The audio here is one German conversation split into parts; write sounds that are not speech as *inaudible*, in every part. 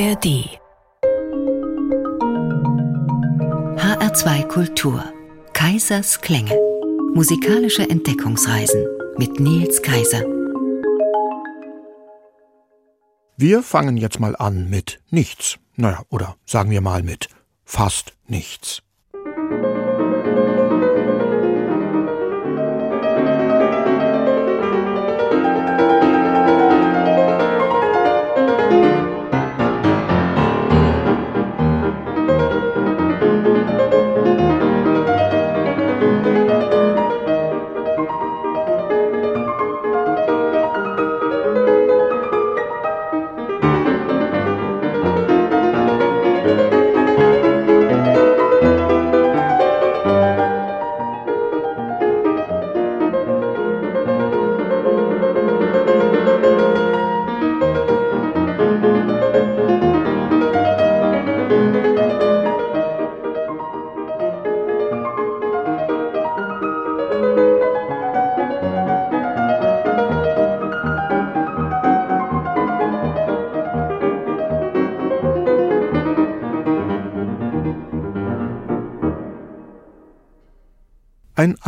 ARD HR2 Kultur Kaisers Klänge Musikalische Entdeckungsreisen mit Nils Kaiser Wir fangen jetzt mal an mit nichts. Naja, oder sagen wir mal mit fast nichts.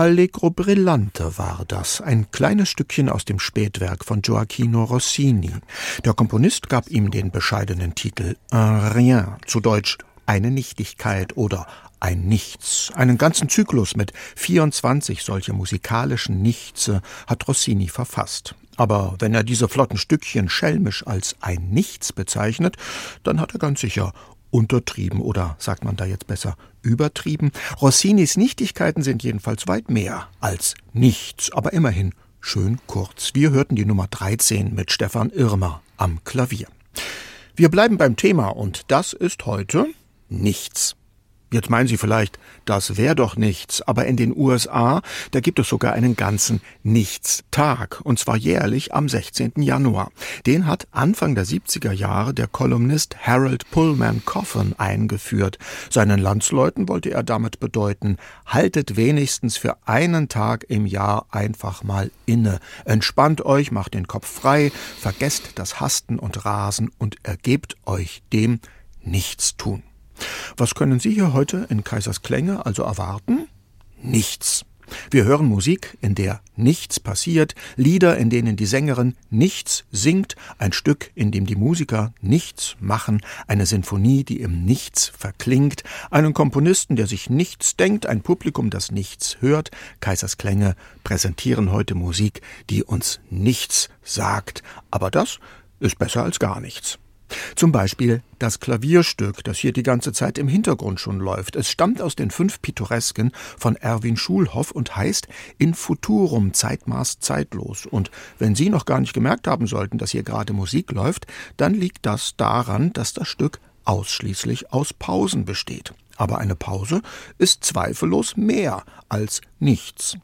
Allegro brillante war das, ein kleines Stückchen aus dem Spätwerk von Gioacchino Rossini. Der Komponist gab ihm den bescheidenen Titel Un Rien, zu Deutsch eine Nichtigkeit oder ein Nichts. Einen ganzen Zyklus mit 24 solcher musikalischen Nichtse hat Rossini verfasst. Aber wenn er diese flotten Stückchen schelmisch als ein Nichts bezeichnet, dann hat er ganz sicher untertrieben oder sagt man da jetzt besser übertrieben. Rossinis Nichtigkeiten sind jedenfalls weit mehr als nichts, aber immerhin schön kurz. Wir hörten die Nummer 13 mit Stefan Irmer am Klavier. Wir bleiben beim Thema und das ist heute nichts. Jetzt meinen Sie vielleicht, das wäre doch nichts, aber in den USA, da gibt es sogar einen ganzen Nichtstag, und zwar jährlich am 16. Januar. Den hat Anfang der 70er Jahre der Kolumnist Harold Pullman Coffin eingeführt. Seinen Landsleuten wollte er damit bedeuten, haltet wenigstens für einen Tag im Jahr einfach mal inne. Entspannt euch, macht den Kopf frei, vergesst das Hasten und Rasen und ergebt euch dem Nichtstun. Was können Sie hier heute in Kaisers Klänge also erwarten? Nichts. Wir hören Musik, in der nichts passiert, Lieder, in denen die Sängerin nichts singt, ein Stück, in dem die Musiker nichts machen, eine Sinfonie, die im Nichts verklingt, einen Komponisten, der sich nichts denkt, ein Publikum, das nichts hört. Kaisers Klänge präsentieren heute Musik, die uns nichts sagt, aber das ist besser als gar nichts. Zum Beispiel das Klavierstück, das hier die ganze Zeit im Hintergrund schon läuft. Es stammt aus den fünf Pittoresken von Erwin Schulhoff und heißt In Futurum, Zeitmaß zeitlos. Und wenn Sie noch gar nicht gemerkt haben sollten, dass hier gerade Musik läuft, dann liegt das daran, dass das Stück ausschließlich aus Pausen besteht. Aber eine Pause ist zweifellos mehr als nichts.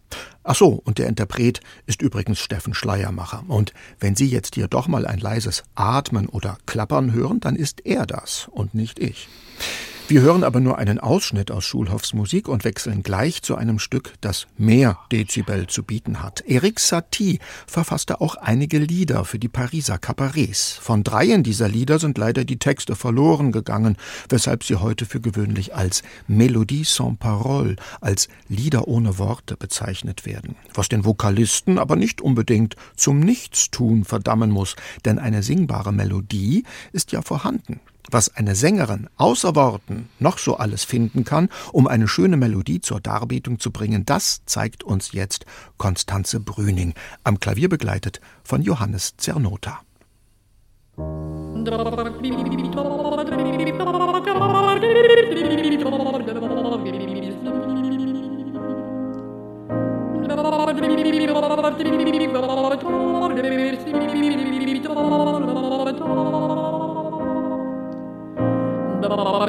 Ach so, und der Interpret ist übrigens Steffen Schleiermacher. Und wenn Sie jetzt hier doch mal ein leises Atmen oder Klappern hören, dann ist er das und nicht ich. Wir hören aber nur einen Ausschnitt aus Schulhoffs Musik und wechseln gleich zu einem Stück, das mehr Dezibel zu bieten hat. Eric Satie verfasste auch einige Lieder für die Pariser Cabarets. Von dreien dieser Lieder sind leider die Texte verloren gegangen, weshalb sie heute für gewöhnlich als Melodie sans parole, als Lieder ohne Worte bezeichnet werden. Was den Vokalisten aber nicht unbedingt zum Nichtstun verdammen muss, denn eine singbare Melodie ist ja vorhanden was eine Sängerin außer Worten noch so alles finden kann, um eine schöne Melodie zur Darbietung zu bringen, das zeigt uns jetzt Konstanze Brüning, am Klavier begleitet von Johannes Zernota. Musik *laughs* Oh,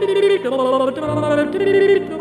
Thank you.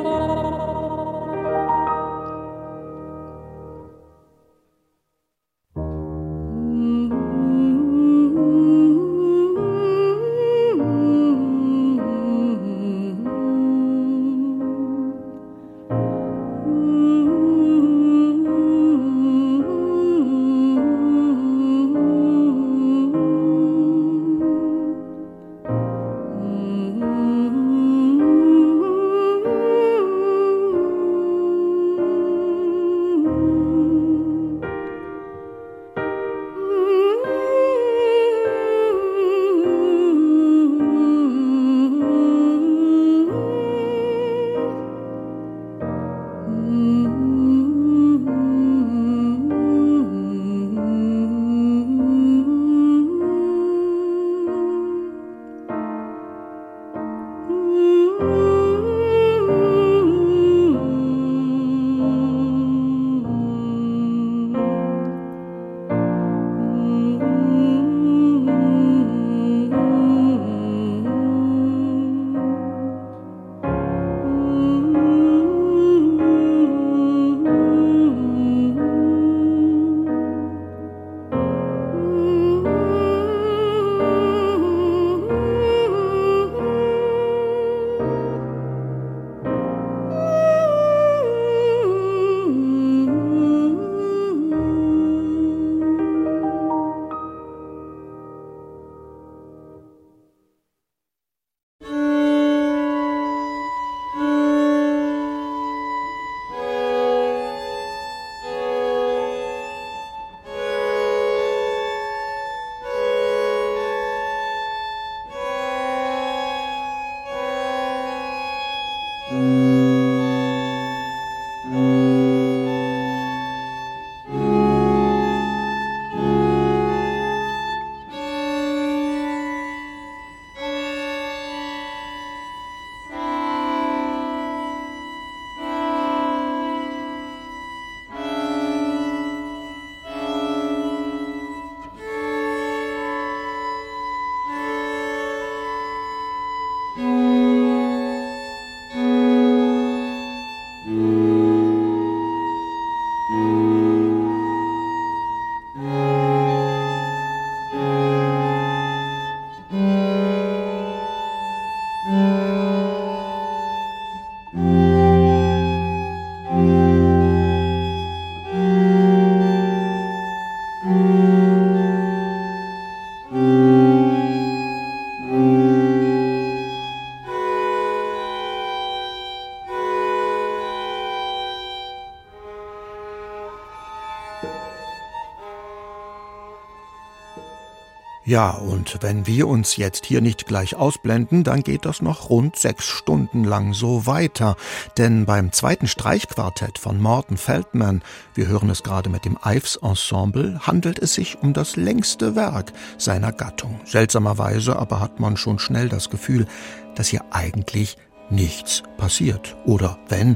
Ja, und wenn wir uns jetzt hier nicht gleich ausblenden, dann geht das noch rund sechs Stunden lang so weiter. Denn beim zweiten Streichquartett von Morton Feldman, wir hören es gerade mit dem Ives Ensemble, handelt es sich um das längste Werk seiner Gattung. Seltsamerweise aber hat man schon schnell das Gefühl, dass hier eigentlich nichts passiert. Oder wenn,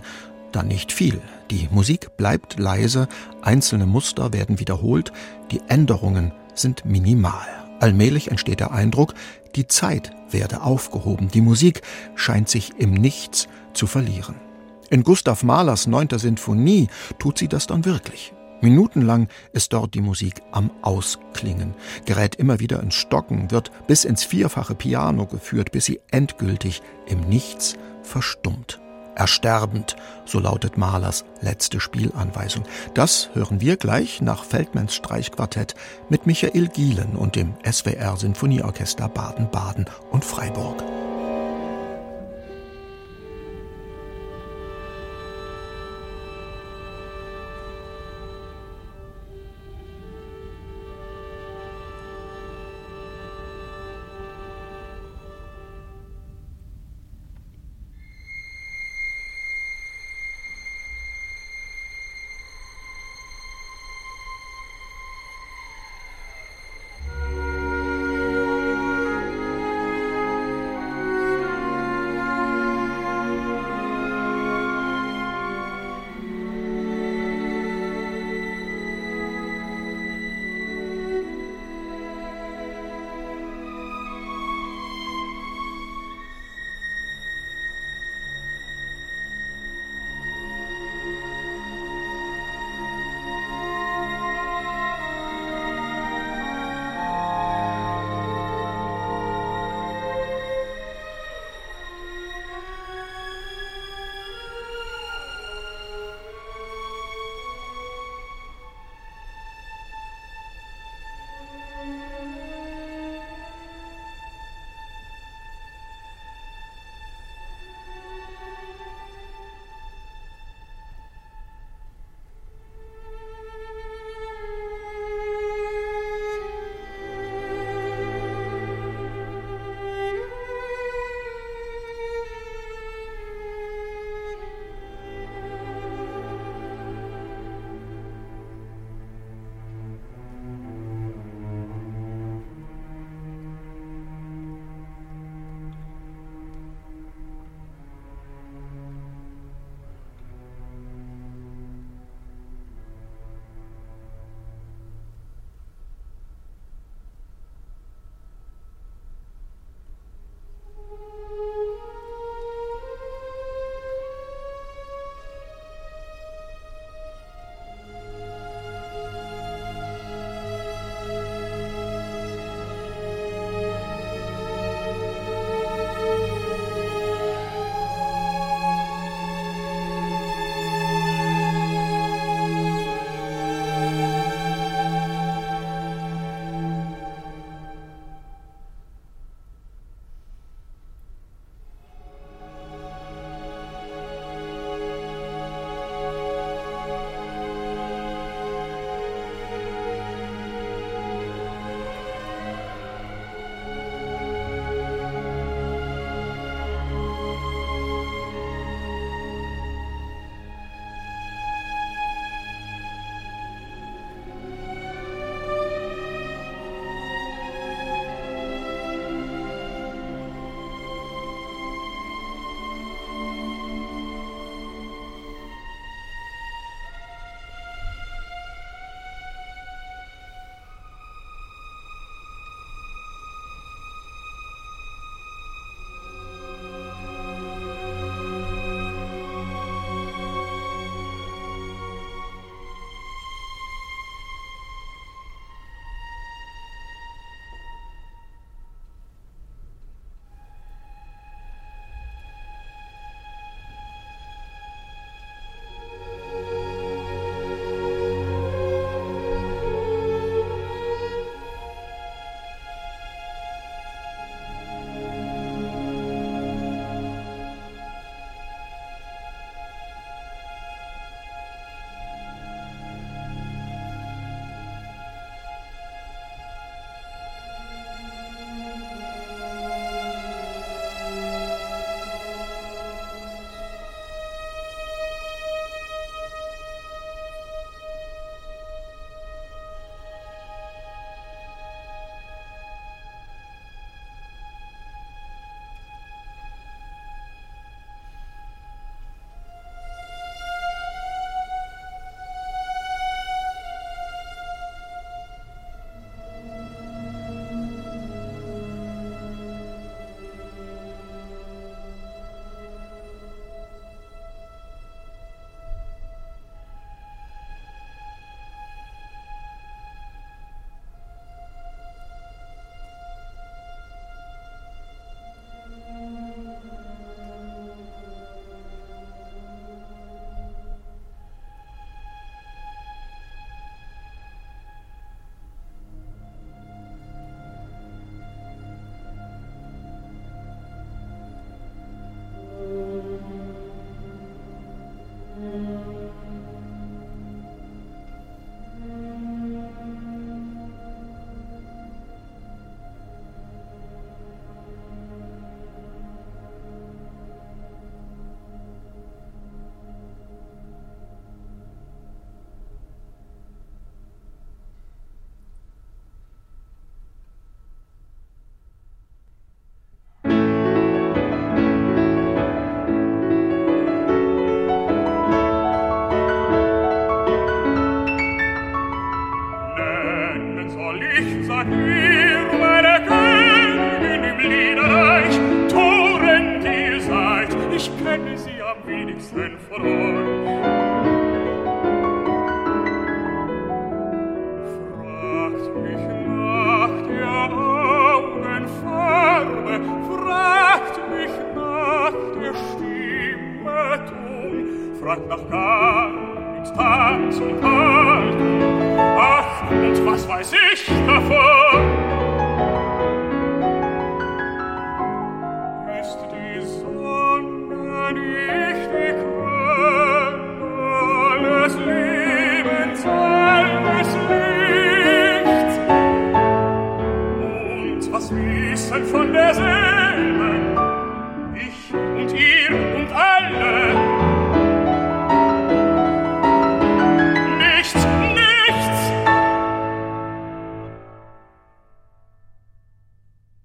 dann nicht viel. Die Musik bleibt leise, einzelne Muster werden wiederholt, die Änderungen sind minimal. Allmählich entsteht der Eindruck, die Zeit werde aufgehoben, die Musik scheint sich im Nichts zu verlieren. In Gustav Mahlers neunter Sinfonie tut sie das dann wirklich. Minutenlang ist dort die Musik am Ausklingen, gerät immer wieder ins Stocken, wird bis ins vierfache Piano geführt, bis sie endgültig im Nichts verstummt ersterbend, so lautet Mahlers letzte Spielanweisung. Das hören wir gleich nach Feldmans Streichquartett mit Michael Gielen und dem SWR Sinfonieorchester Baden-Baden und Freiburg.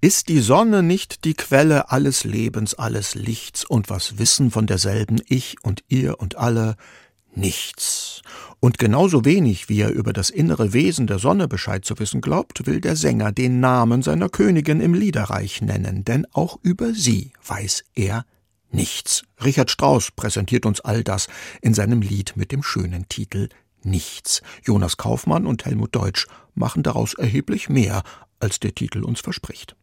Ist die Sonne nicht die Quelle alles Lebens, alles Lichts, und was wissen von derselben ich und ihr und alle? Nichts. Und genauso wenig, wie er über das innere Wesen der Sonne Bescheid zu wissen glaubt, will der Sänger den Namen seiner Königin im Liederreich nennen, denn auch über sie weiß er nichts. Richard Strauss präsentiert uns all das in seinem Lied mit dem schönen Titel Nichts. Jonas Kaufmann und Helmut Deutsch machen daraus erheblich mehr, als der Titel uns verspricht.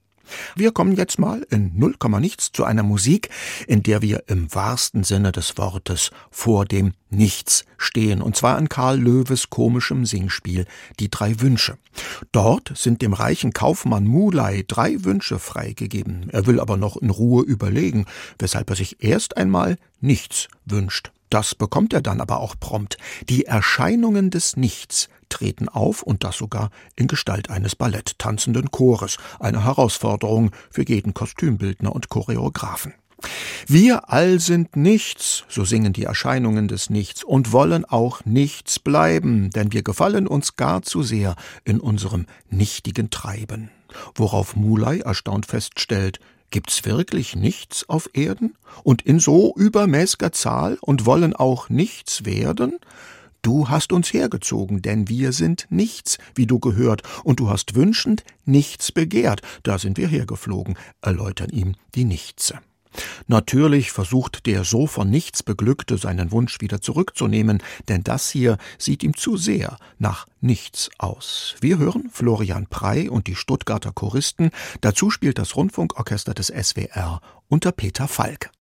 Wir kommen jetzt mal in null nichts zu einer Musik, in der wir im wahrsten Sinne des Wortes vor dem Nichts stehen, und zwar in Karl Löwes komischem Singspiel Die drei Wünsche. Dort sind dem reichen Kaufmann Muley drei Wünsche freigegeben. Er will aber noch in Ruhe überlegen, weshalb er sich erst einmal nichts wünscht. Das bekommt er dann aber auch prompt. Die Erscheinungen des Nichts treten auf und das sogar in Gestalt eines balletttanzenden Chores, eine Herausforderung für jeden Kostümbildner und Choreografen. Wir all sind nichts, so singen die Erscheinungen des Nichts, und wollen auch nichts bleiben, denn wir gefallen uns gar zu sehr in unserem nichtigen Treiben. Worauf Muley erstaunt feststellt, Gibt's wirklich nichts auf Erden und in so übermäßiger Zahl und wollen auch nichts werden? Du hast uns hergezogen, denn wir sind nichts, wie du gehört, und du hast wünschend nichts begehrt, da sind wir hergeflogen, erläutern ihm die Nichtse. Natürlich versucht der so von nichts Beglückte seinen Wunsch wieder zurückzunehmen, denn das hier sieht ihm zu sehr nach nichts aus. Wir hören Florian Prey und die Stuttgarter Choristen, dazu spielt das Rundfunkorchester des SWR unter Peter Falk.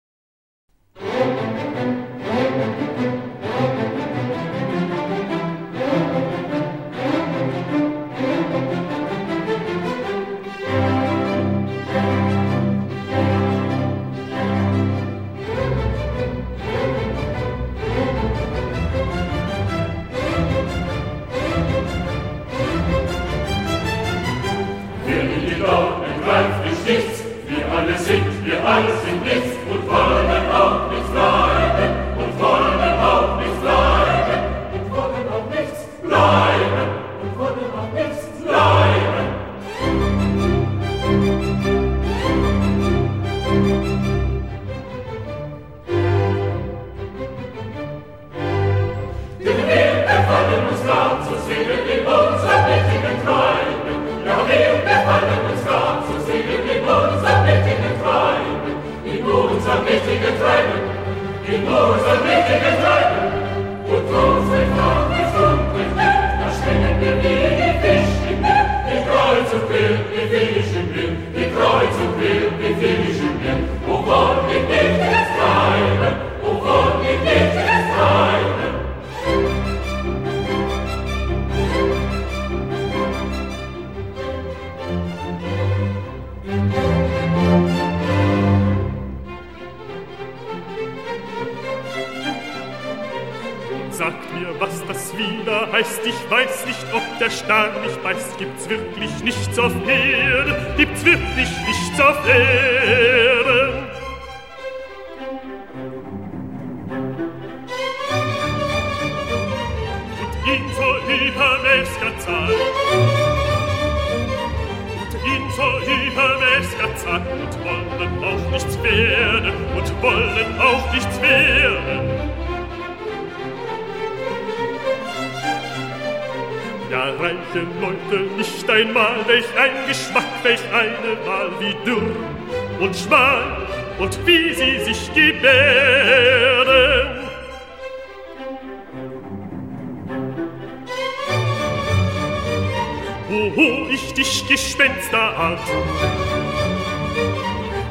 Finishin' Bill, the Kreuz und Bill, the Finishin' Bill, oh Gott, ich bin heißt, ich weiß nicht, ob der Stern mich beißt. Gibt's wirklich nichts auf Erden, gibt's wirklich nichts auf Erden. Und ihn zur übermäßiger Zahl, und ihn zur übermäßiger Zahl, und wollen auch nichts werden, und wollen auch nichts werden. reichen Leute nicht einmal welch ein Geschmack, welch eine Wahl, wie dürr und schmal und wie sie sich gebärden. Hoho, ich dich Gespensterart,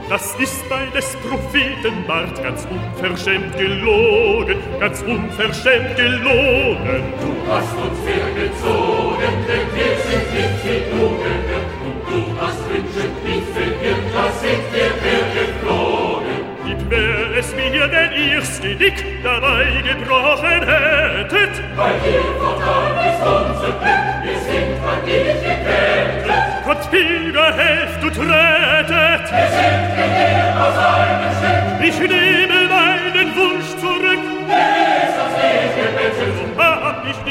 das ist bei des Propheten Bart ganz unverschämt gelogen, ganz unverschämt gelogen. Du hast uns hergezogen. Genick dabei gebrochen hättet. Weil ihr vertan ist unser Glück, ihr sind an dich gekettet. Gott Pilger, helft und. Wir sind in dir aus einem Stück. Ich nehme meinen Wunsch zurück.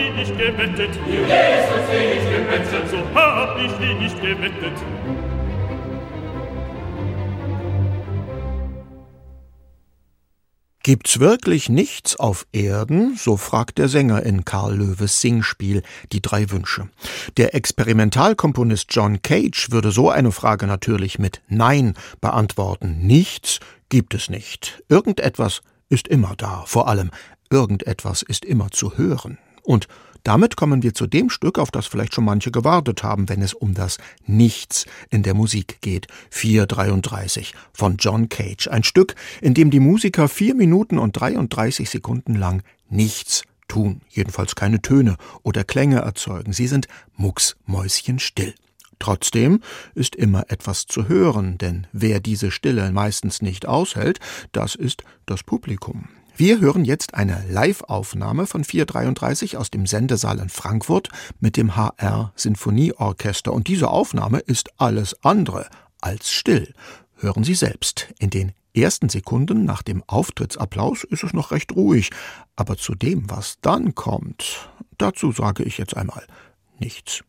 Ich nicht gewettet. Jesus nicht gebettet. So hab ich die nicht gewettet. Gibt's wirklich nichts auf Erden? So fragt der Sänger in Karl Löwes Singspiel Die drei Wünsche. Der Experimentalkomponist John Cage würde so eine Frage natürlich mit Nein beantworten. Nichts gibt es nicht. Irgendetwas ist immer da. Vor allem irgendetwas ist immer zu hören. Und damit kommen wir zu dem Stück, auf das vielleicht schon manche gewartet haben, wenn es um das Nichts in der Musik geht. 433 von John Cage. Ein Stück, in dem die Musiker vier Minuten und 33 Sekunden lang nichts tun. Jedenfalls keine Töne oder Klänge erzeugen. Sie sind mucksmäuschenstill. Trotzdem ist immer etwas zu hören, denn wer diese Stille meistens nicht aushält, das ist das Publikum. Wir hören jetzt eine Live-Aufnahme von 433 aus dem Sendesaal in Frankfurt mit dem HR Sinfonieorchester. Und diese Aufnahme ist alles andere als still. Hören Sie selbst. In den ersten Sekunden nach dem Auftrittsapplaus ist es noch recht ruhig. Aber zu dem, was dann kommt, dazu sage ich jetzt einmal nichts.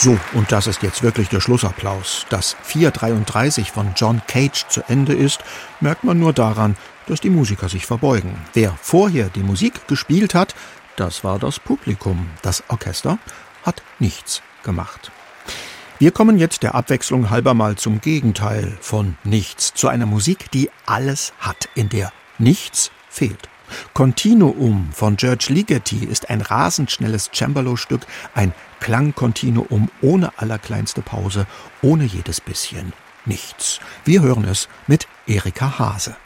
So, und das ist jetzt wirklich der Schlussapplaus. Dass 4.33 von John Cage zu Ende ist, merkt man nur daran, dass die Musiker sich verbeugen. Wer vorher die Musik gespielt hat, das war das Publikum. Das Orchester hat nichts gemacht. Wir kommen jetzt der Abwechslung halber mal zum Gegenteil von nichts, zu einer Musik, die alles hat, in der nichts fehlt. Continuum von George Ligeti ist ein rasend schnelles Cembalo-Stück, ein Klangkontinuum ohne allerkleinste Pause, ohne jedes bisschen nichts. Wir hören es mit Erika Hase.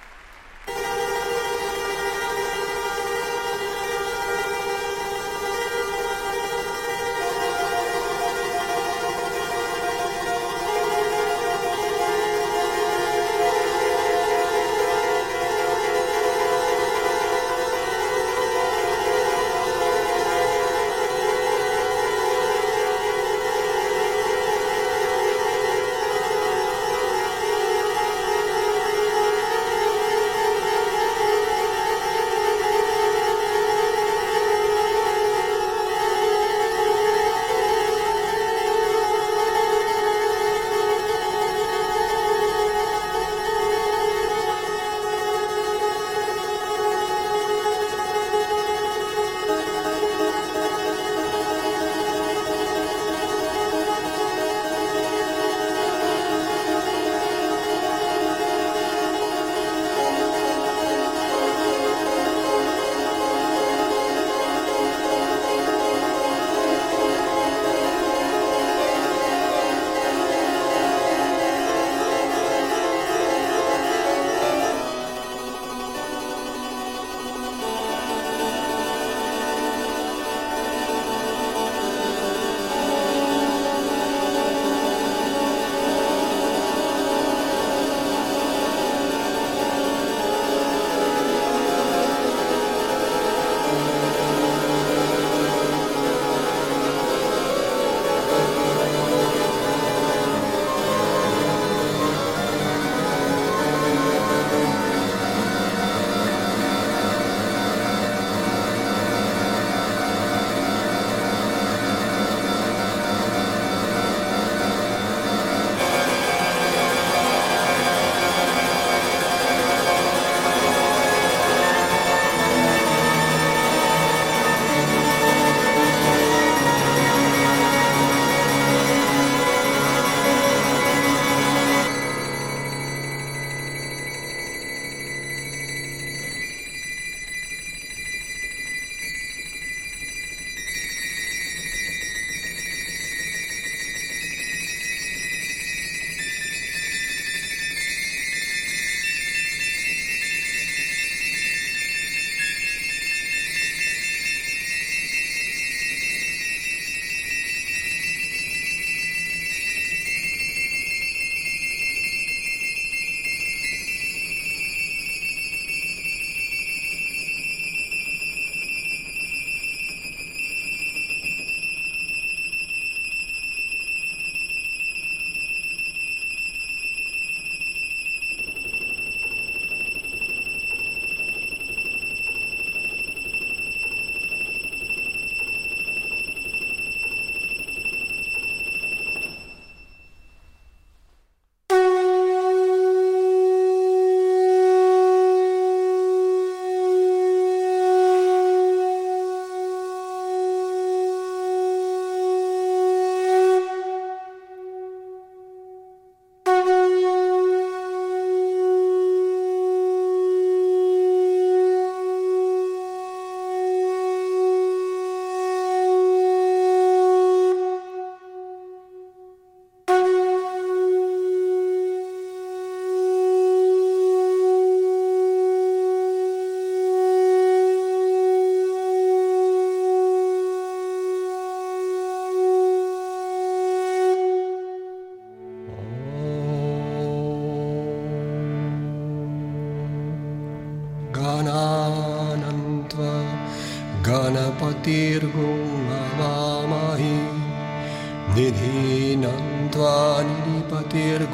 निधीनं त्वा निपतिर्गुम्भवामहि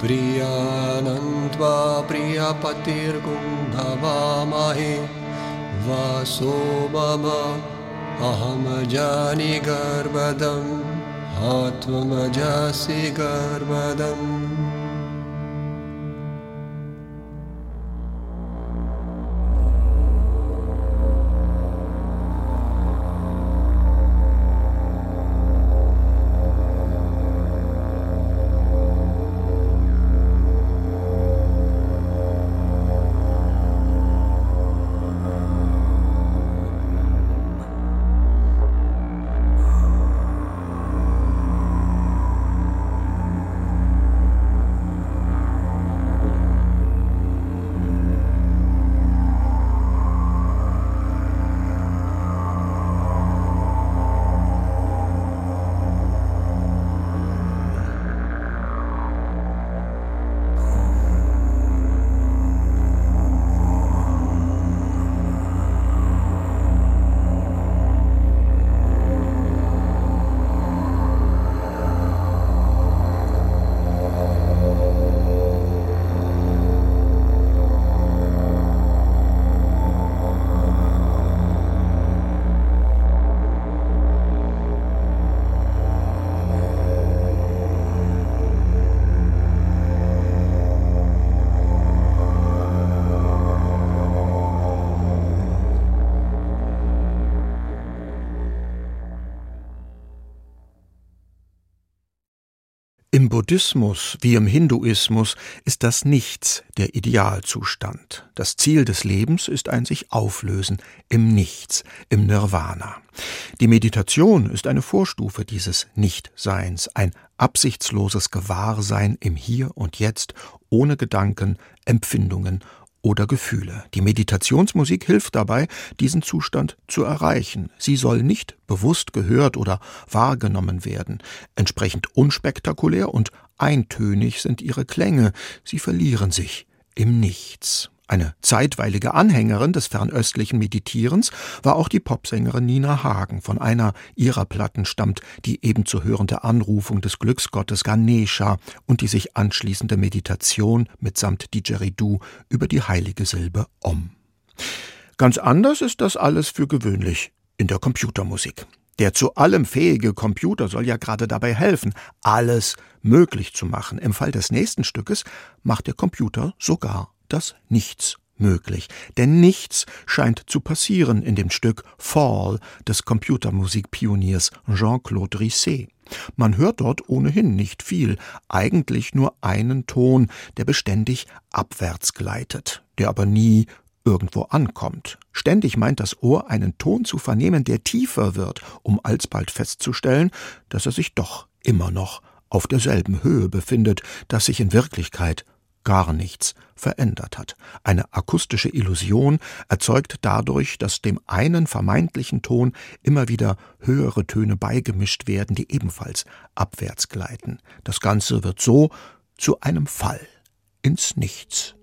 प्रियां त्वा वासो मम अहं जानि गर्वदं हा त्वमजासि गर्वदम् Im Buddhismus wie im Hinduismus ist das Nichts der Idealzustand. Das Ziel des Lebens ist ein sich auflösen im Nichts, im Nirvana. Die Meditation ist eine Vorstufe dieses Nichtseins, ein absichtsloses Gewahrsein im Hier und Jetzt, ohne Gedanken, Empfindungen oder Gefühle. Die Meditationsmusik hilft dabei, diesen Zustand zu erreichen. Sie soll nicht bewusst gehört oder wahrgenommen werden. Entsprechend unspektakulär und eintönig sind ihre Klänge. Sie verlieren sich im Nichts. Eine zeitweilige Anhängerin des fernöstlichen Meditierens war auch die Popsängerin Nina Hagen. Von einer ihrer Platten stammt die eben zu hörende Anrufung des Glücksgottes Ganesha und die sich anschließende Meditation mitsamt Didgeridoo über die heilige Silbe Om. Ganz anders ist das alles für gewöhnlich in der Computermusik. Der zu allem fähige Computer soll ja gerade dabei helfen, alles möglich zu machen. Im Fall des nächsten Stückes macht der Computer sogar das Nichts möglich. Denn nichts scheint zu passieren in dem Stück Fall des Computermusikpioniers Jean-Claude Risset. Man hört dort ohnehin nicht viel, eigentlich nur einen Ton, der beständig abwärts gleitet, der aber nie irgendwo ankommt. Ständig meint das Ohr einen Ton zu vernehmen, der tiefer wird, um alsbald festzustellen, dass er sich doch immer noch auf derselben Höhe befindet, dass sich in Wirklichkeit gar nichts verändert hat. Eine akustische Illusion erzeugt dadurch, dass dem einen vermeintlichen Ton immer wieder höhere Töne beigemischt werden, die ebenfalls abwärts gleiten. Das Ganze wird so zu einem Fall ins Nichts.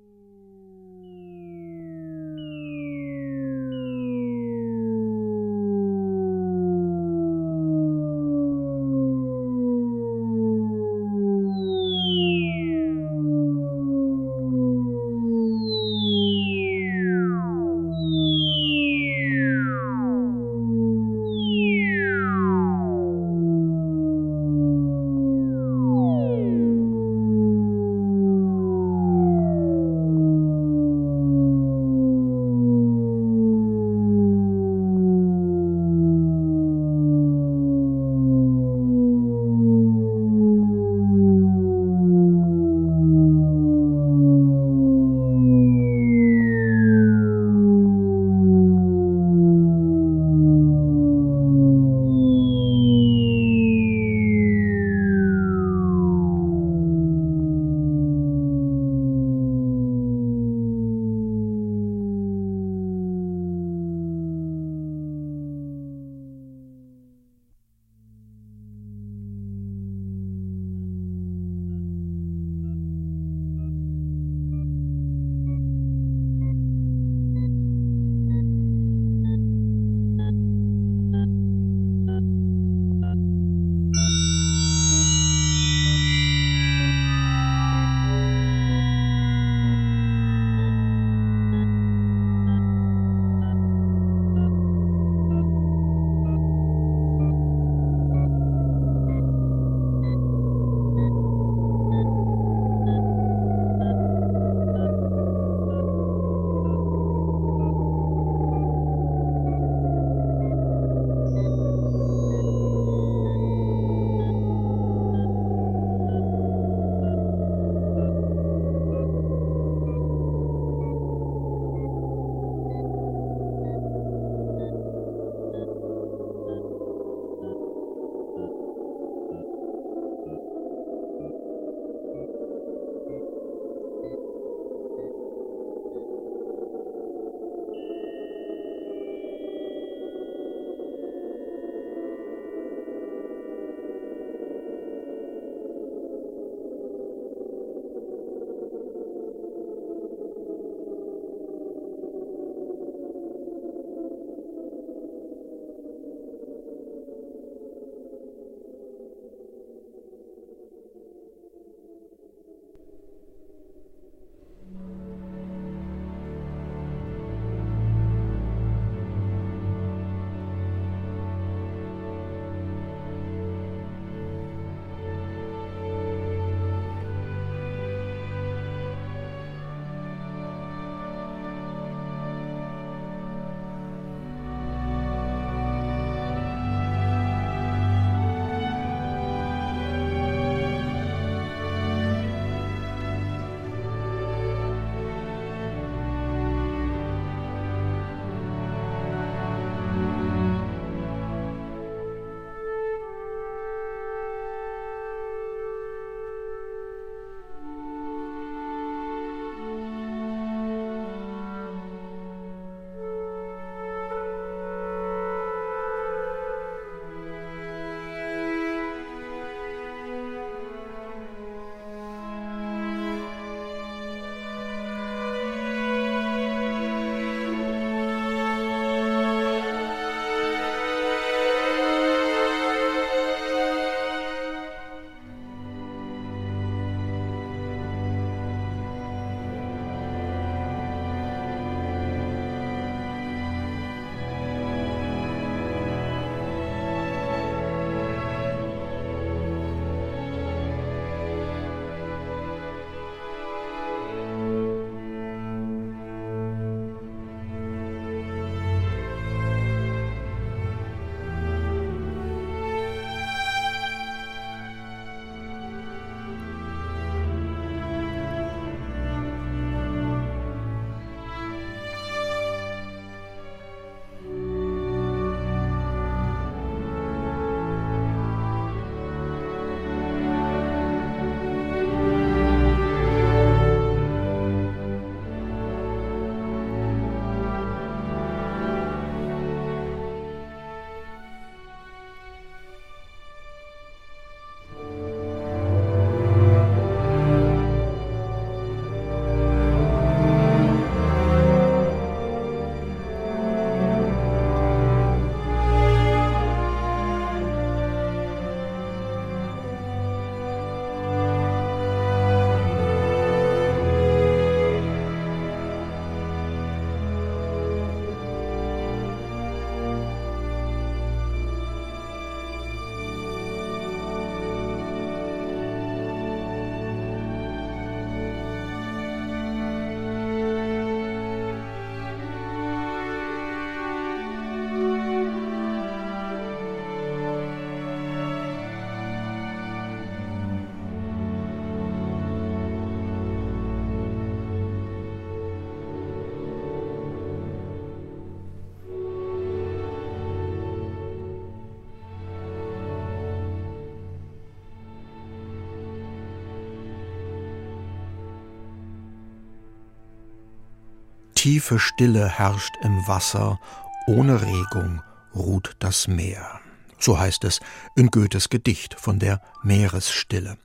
Tiefe Stille herrscht im Wasser, ohne Regung ruht das Meer. So heißt es in Goethes Gedicht von der Meeresstille.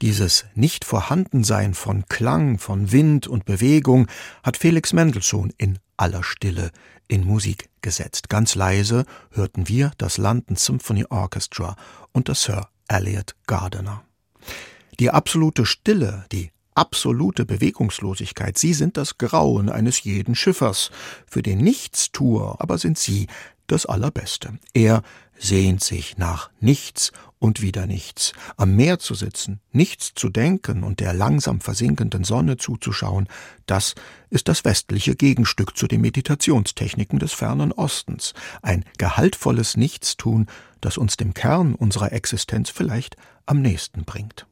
Dieses Nichtvorhandensein von Klang, von Wind und Bewegung hat Felix Mendelssohn in aller Stille in Musik gesetzt. Ganz leise hörten wir das London Symphony Orchestra unter Sir Elliot Gardiner. Die absolute Stille, die absolute Bewegungslosigkeit, sie sind das Grauen eines jeden Schiffers. Für den Nichtstuer aber sind sie das Allerbeste. Er sehnt sich nach nichts und wieder nichts. Am Meer zu sitzen, nichts zu denken und der langsam versinkenden Sonne zuzuschauen, das ist das westliche Gegenstück zu den Meditationstechniken des fernen Ostens. Ein gehaltvolles Nichtstun, das uns dem Kern unserer Existenz vielleicht am nächsten bringt.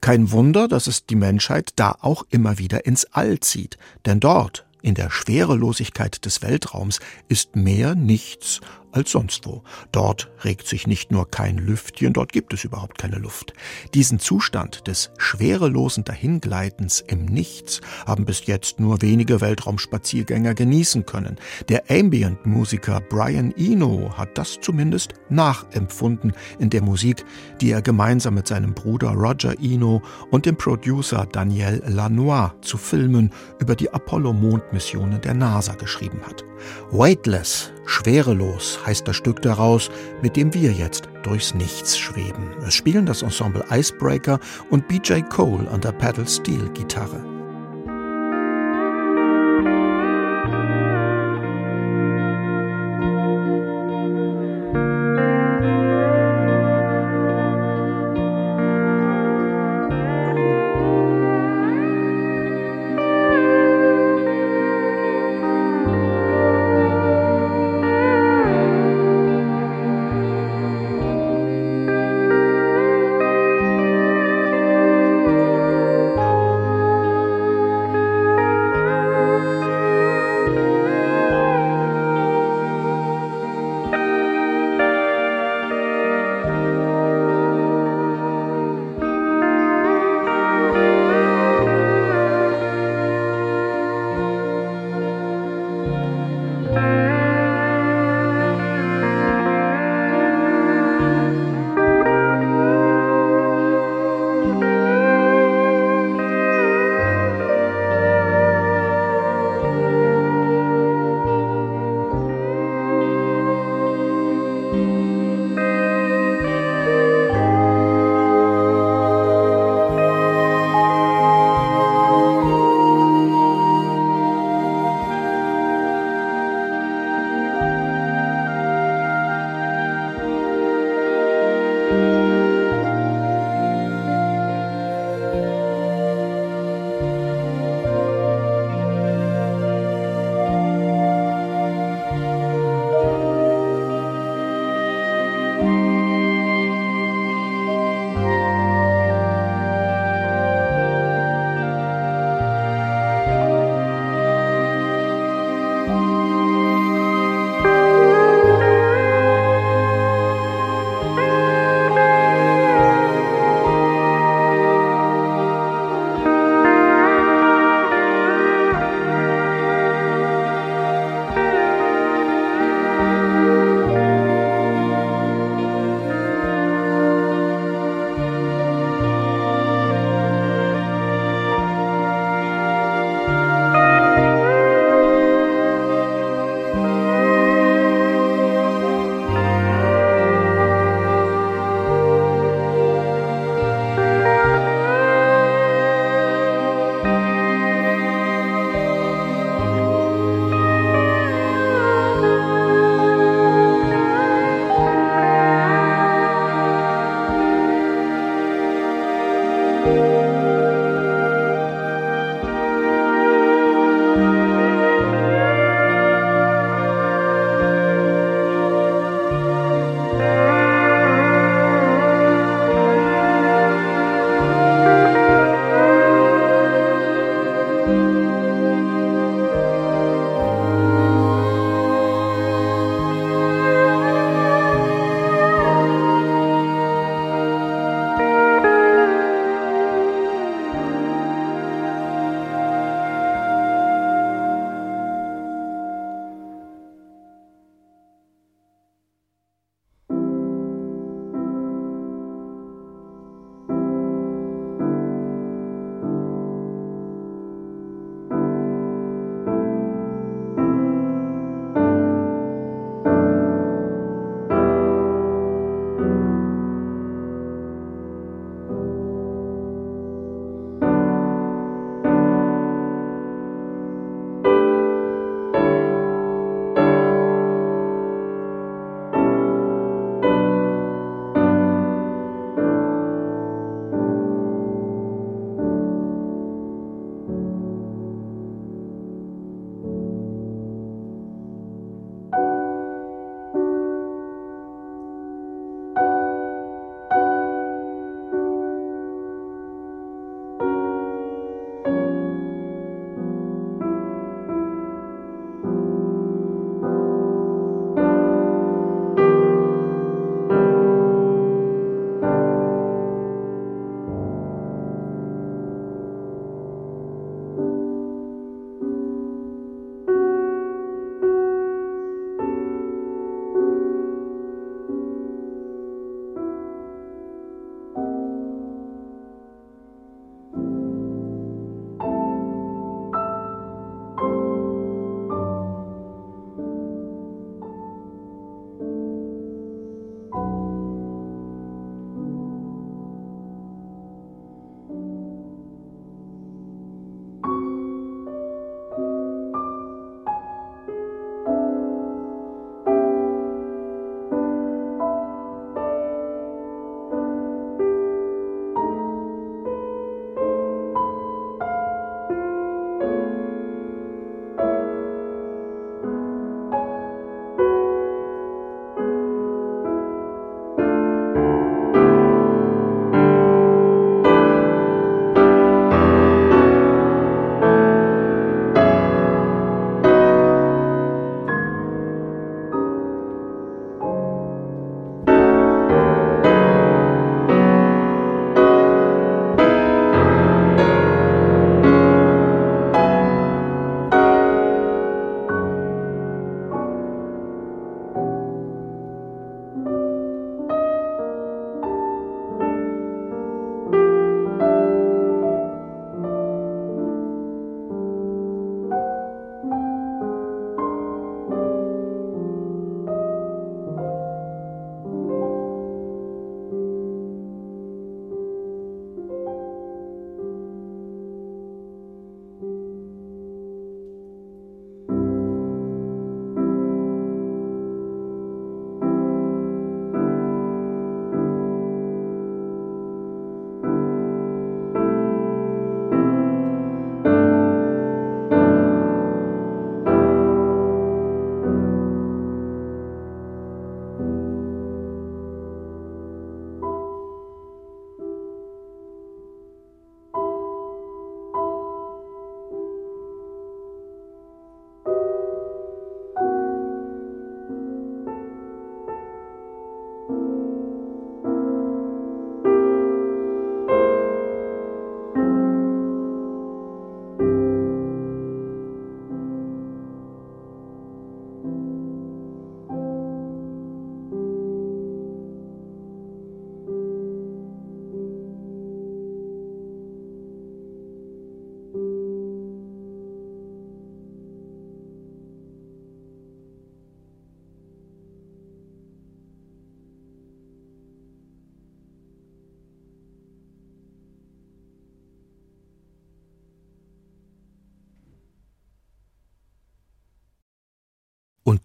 Kein Wunder, dass es die Menschheit da auch immer wieder ins All zieht, denn dort, in der Schwerelosigkeit des Weltraums ist mehr nichts als sonst wo. Dort regt sich nicht nur kein Lüftchen, dort gibt es überhaupt keine Luft. Diesen Zustand des schwerelosen Dahingleitens im Nichts haben bis jetzt nur wenige Weltraumspaziergänger genießen können. Der Ambient-Musiker Brian Eno hat das zumindest nachempfunden in der Musik, die er gemeinsam mit seinem Bruder Roger Eno und dem Producer Daniel Lanois zu Filmen über die Apollo-Mondmissionen der NASA geschrieben hat. Weightless, schwerelos heißt das Stück daraus, mit dem wir jetzt durchs Nichts schweben. Es spielen das Ensemble Icebreaker und BJ Cole an der Pedal Steel Gitarre.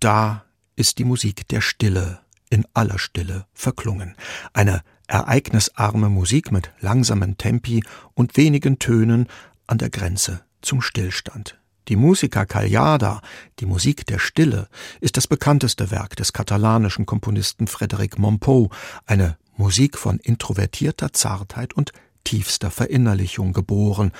Da ist die Musik der Stille in aller Stille verklungen. Eine ereignisarme Musik mit langsamen Tempi und wenigen Tönen an der Grenze zum Stillstand. Die Musica Cagliada, die Musik der Stille, ist das bekannteste Werk des katalanischen Komponisten Frédéric Mompou, eine Musik von introvertierter Zartheit und tiefster Verinnerlichung geboren,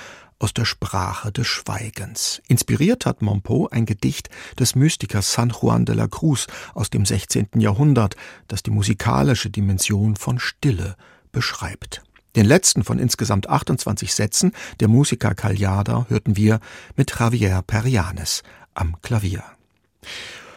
aus der Sprache des Schweigens. Inspiriert hat Mompou ein Gedicht des Mystikers San Juan de la Cruz aus dem 16. Jahrhundert, das die musikalische Dimension von Stille beschreibt. Den letzten von insgesamt 28 Sätzen der Musica Cagliada hörten wir mit Javier Perianes am Klavier.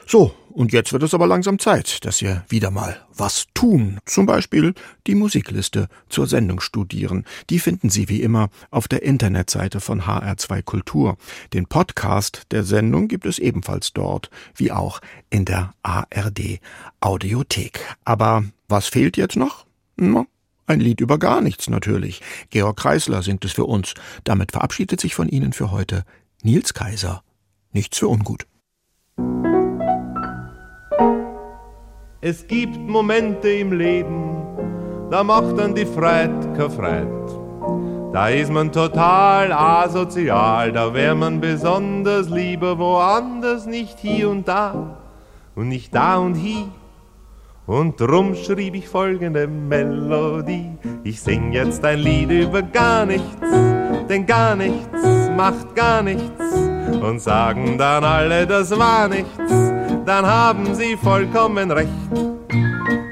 So, und jetzt wird es aber langsam Zeit, dass wir wieder mal was tun. Zum Beispiel die Musikliste zur Sendung studieren. Die finden Sie wie immer auf der Internetseite von HR2 Kultur. Den Podcast der Sendung gibt es ebenfalls dort, wie auch in der ARD Audiothek. Aber was fehlt jetzt noch? Na, ein Lied über gar nichts natürlich. Georg Kreisler singt es für uns. Damit verabschiedet sich von Ihnen für heute Nils Kaiser. Nichts für ungut. Es gibt Momente im Leben, da macht dann die Freit kein Freit. Da ist man total asozial, da wär man besonders lieber woanders, nicht hier und da und nicht da und hier. Und drum schrieb ich folgende Melodie. Ich sing jetzt ein Lied über gar nichts, denn gar nichts macht gar nichts. Und sagen dann alle, das war nichts, dann haben sie vollkommen recht.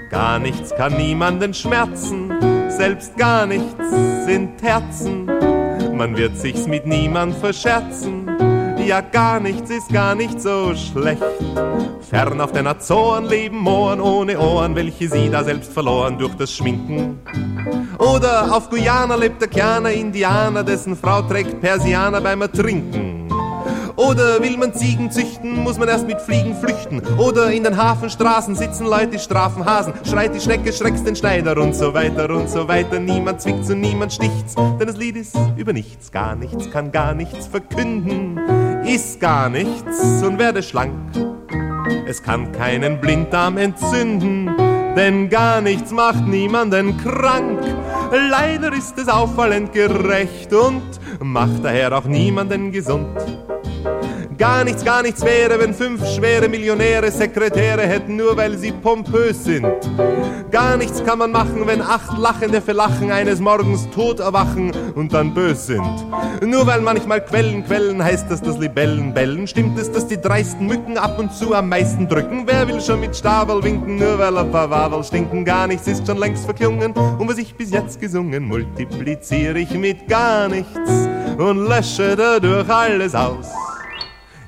Gar nichts kann niemanden schmerzen, selbst gar nichts sind Herzen. Man wird sich's mit niemand verscherzen ja, gar nichts ist gar nicht so schlecht. Fern auf den Azoren leben Mohren ohne Ohren, welche sie da selbst verloren durch das Schminken. Oder auf Guyana lebt der kleine Indianer, dessen Frau trägt Persianer beim Ertrinken. Oder will man Ziegen züchten, muss man erst mit Fliegen flüchten. Oder in den Hafenstraßen sitzen Leute, strafen Hasen. Schreit die Schnecke, schreckst den Schneider und so weiter und so weiter. Niemand zwickt's und niemand sticht's, denn das Lied ist über nichts, gar nichts, kann gar nichts verkünden. Ist gar nichts und werde schlank. Es kann keinen Blinddarm entzünden, denn gar nichts macht niemanden krank. Leider ist es auffallend gerecht und macht daher auch niemanden gesund. Gar nichts, gar nichts wäre, wenn fünf schwere Millionäre Sekretäre hätten, nur weil sie pompös sind. Gar nichts kann man machen, wenn acht Lachende verlachen, eines Morgens tot erwachen und dann bös sind. Nur weil manchmal Quellen quellen, heißt das, dass Libellen bellen. Stimmt es, dass die dreisten Mücken ab und zu am meisten drücken? Wer will schon mit Stabel winken, nur weil ein paar Wabel stinken? Gar nichts ist schon längst verklungen, und was ich bis jetzt gesungen, multipliziere ich mit gar nichts und lösche dadurch alles aus.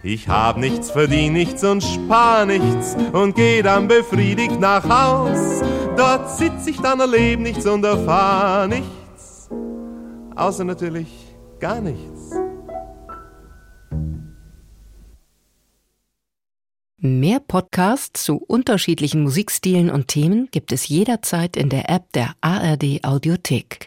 Ich hab nichts, verdien nichts und spar nichts und geh dann befriedigt nach Haus. Dort sitz ich dann, erleb nichts und erfahr nichts, außer natürlich gar nichts. Mehr Podcasts zu unterschiedlichen Musikstilen und Themen gibt es jederzeit in der App der ARD Audiothek.